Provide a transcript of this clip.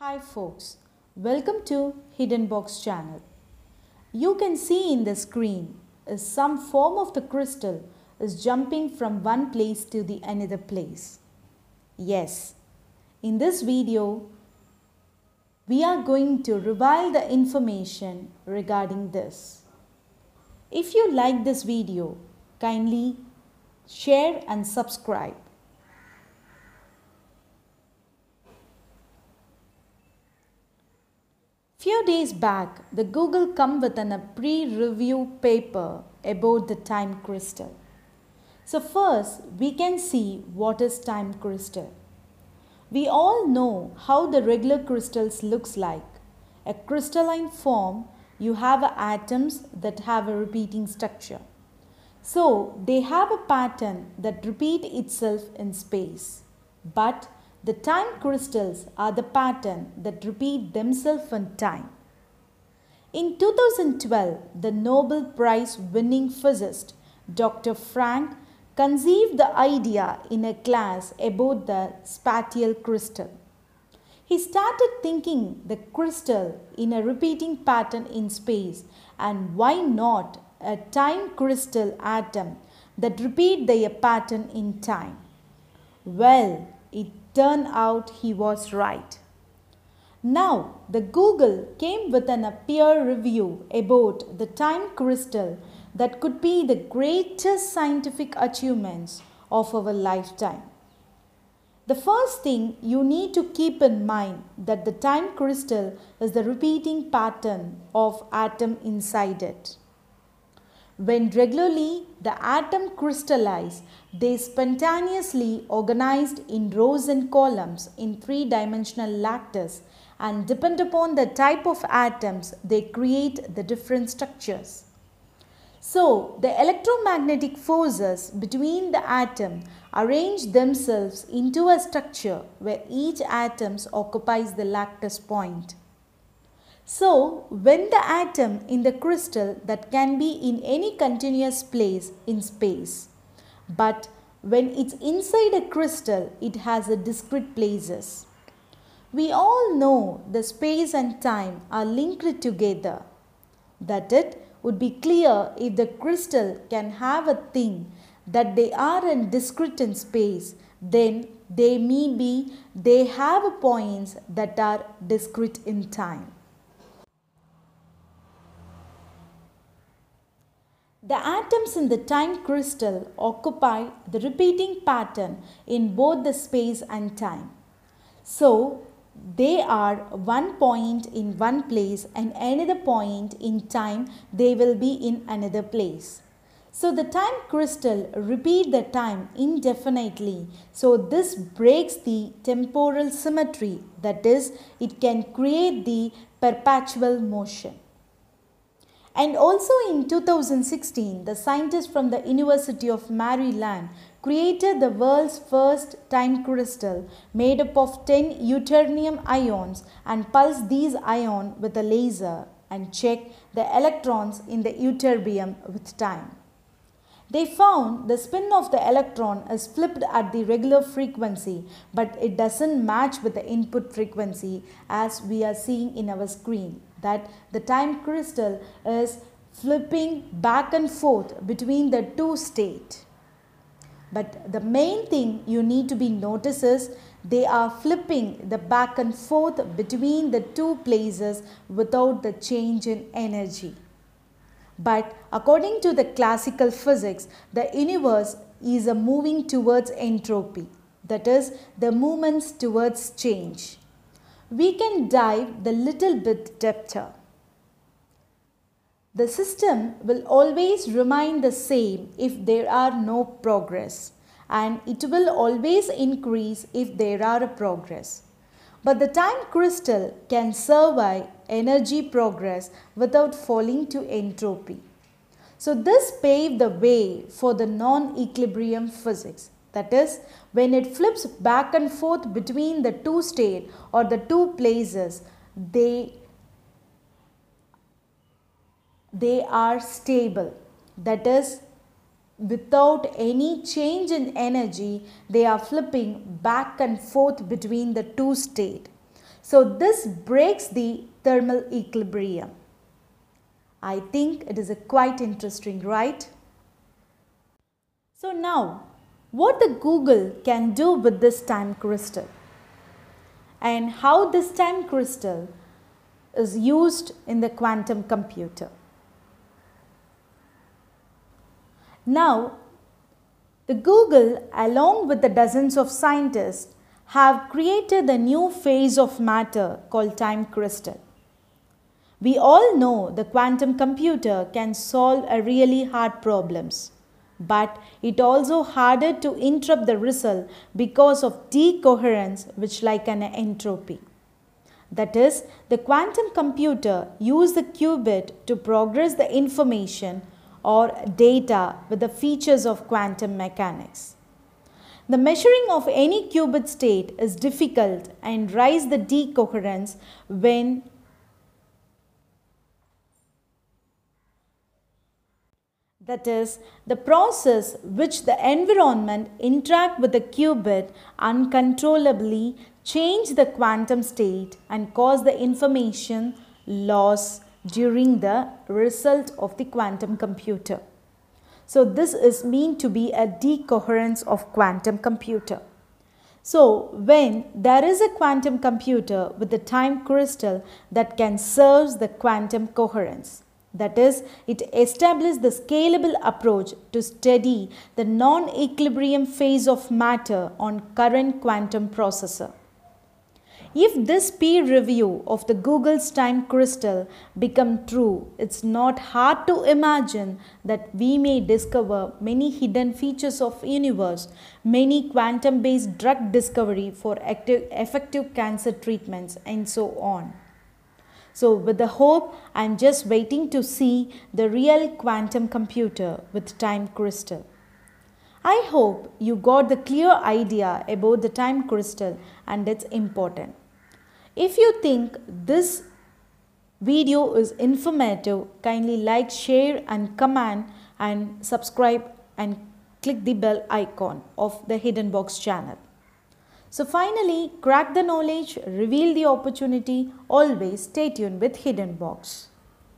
Hi folks, welcome to Hidden Box channel. You can see in the screen is some form of the crystal is jumping from one place to the another place. Yes, in this video we are going to reveal the information regarding this. If you like this video, kindly share and subscribe. Few days back, the Google come with an, a pre-review paper about the time crystal. So first, we can see what is time crystal. We all know how the regular crystals looks like. A crystalline form, you have atoms that have a repeating structure. So they have a pattern that repeat itself in space. But the time crystals are the pattern that repeat themselves in time. In 2012, the Nobel Prize winning physicist Dr. Frank conceived the idea in a class about the spatial crystal. He started thinking the crystal in a repeating pattern in space and why not a time crystal atom that repeat their pattern in time. Well, it turned out he was right. Now, the Google came with an, a peer review about the time crystal that could be the greatest scientific achievements of our lifetime. The first thing you need to keep in mind that the time crystal is the repeating pattern of atom inside it. When regularly the atom crystallize, they spontaneously organized in rows and columns in three-dimensional lattice and depend upon the type of atoms, they create the different structures. So, the electromagnetic forces between the atom arrange themselves into a structure where each atom occupies the lattice point. So, when the atom in the crystal that can be in any continuous place in space, but when it's inside a crystal, it has a discrete places. We all know the space and time are linked together. That it would be clear if the crystal can have a thing that they are in discrete in space, then they may be they have points that are discrete in time. The atoms in the time crystal occupy the repeating pattern in both the space and time. So, they are one point in one place and another point in time they will be in another place. So the time crystal repeat the time indefinitely. So this breaks the temporal symmetry that is it can create the perpetual motion. And also in 2016, the scientists from the University of Maryland created the world's first time crystal made up of 10 ytterbium ions and pulsed these ions with a laser and checked the electrons in the ytterbium with time. They found the spin of the electron is flipped at the regular frequency but it doesn't match with the input frequency as we are seeing in our screen that the time crystal is flipping back and forth between the two state. But the main thing you need to be notice is they are flipping the back and forth between the two places without the change in energy. But according to the classical physics, the universe is a moving towards entropy, that is, the movements towards change. We can dive the little bit deeper. The system will always remain the same if there are no progress and it will always increase if there are a progress. But the time crystal can survive energy progress without falling to entropy. So this paved the way for the non-equilibrium physics. That is, when it flips back and forth between the two states or the two places, they, they are stable. That is, without any change in energy, they are flipping back and forth between the two states. So this breaks the thermal equilibrium. I think it is a quite interesting, right? So now, what the Google can do with this time crystal and how this time crystal is used in the quantum computer. Now, the Google along with the dozens of scientists have created a new phase of matter called time crystal. We all know the quantum computer can solve a really hard problems, but it also harder to interrupt the result because of decoherence which like an entropy. That is, the quantum computer use the qubit to progress the information or data with the features of quantum mechanics. The measuring of any qubit state is difficult and rise the decoherence when That is, the process which the environment interact with the qubit uncontrollably change the quantum state and cause the information loss during the result of the quantum computer. So this is mean to be a decoherence of quantum computer. So when there is a quantum computer with the time crystal that can serve the quantum coherence. That is, it establishes the scalable approach to study the non-equilibrium phase of matter on current quantum processor. If this peer review of the Google's time crystal become true, it's not hard to imagine that we may discover many hidden features of universe, many quantum-based drug discovery for active, effective cancer treatments and so on. So with the hope, I'm just waiting to see the real quantum computer with time crystal. I hope you got the clear idea about the time crystal and its importance. If you think this video is informative, kindly like, share and comment and subscribe and click the bell icon of the Hidden Box channel. So finally, crack the knowledge, reveal the opportunity, always stay tuned with Hidden Box.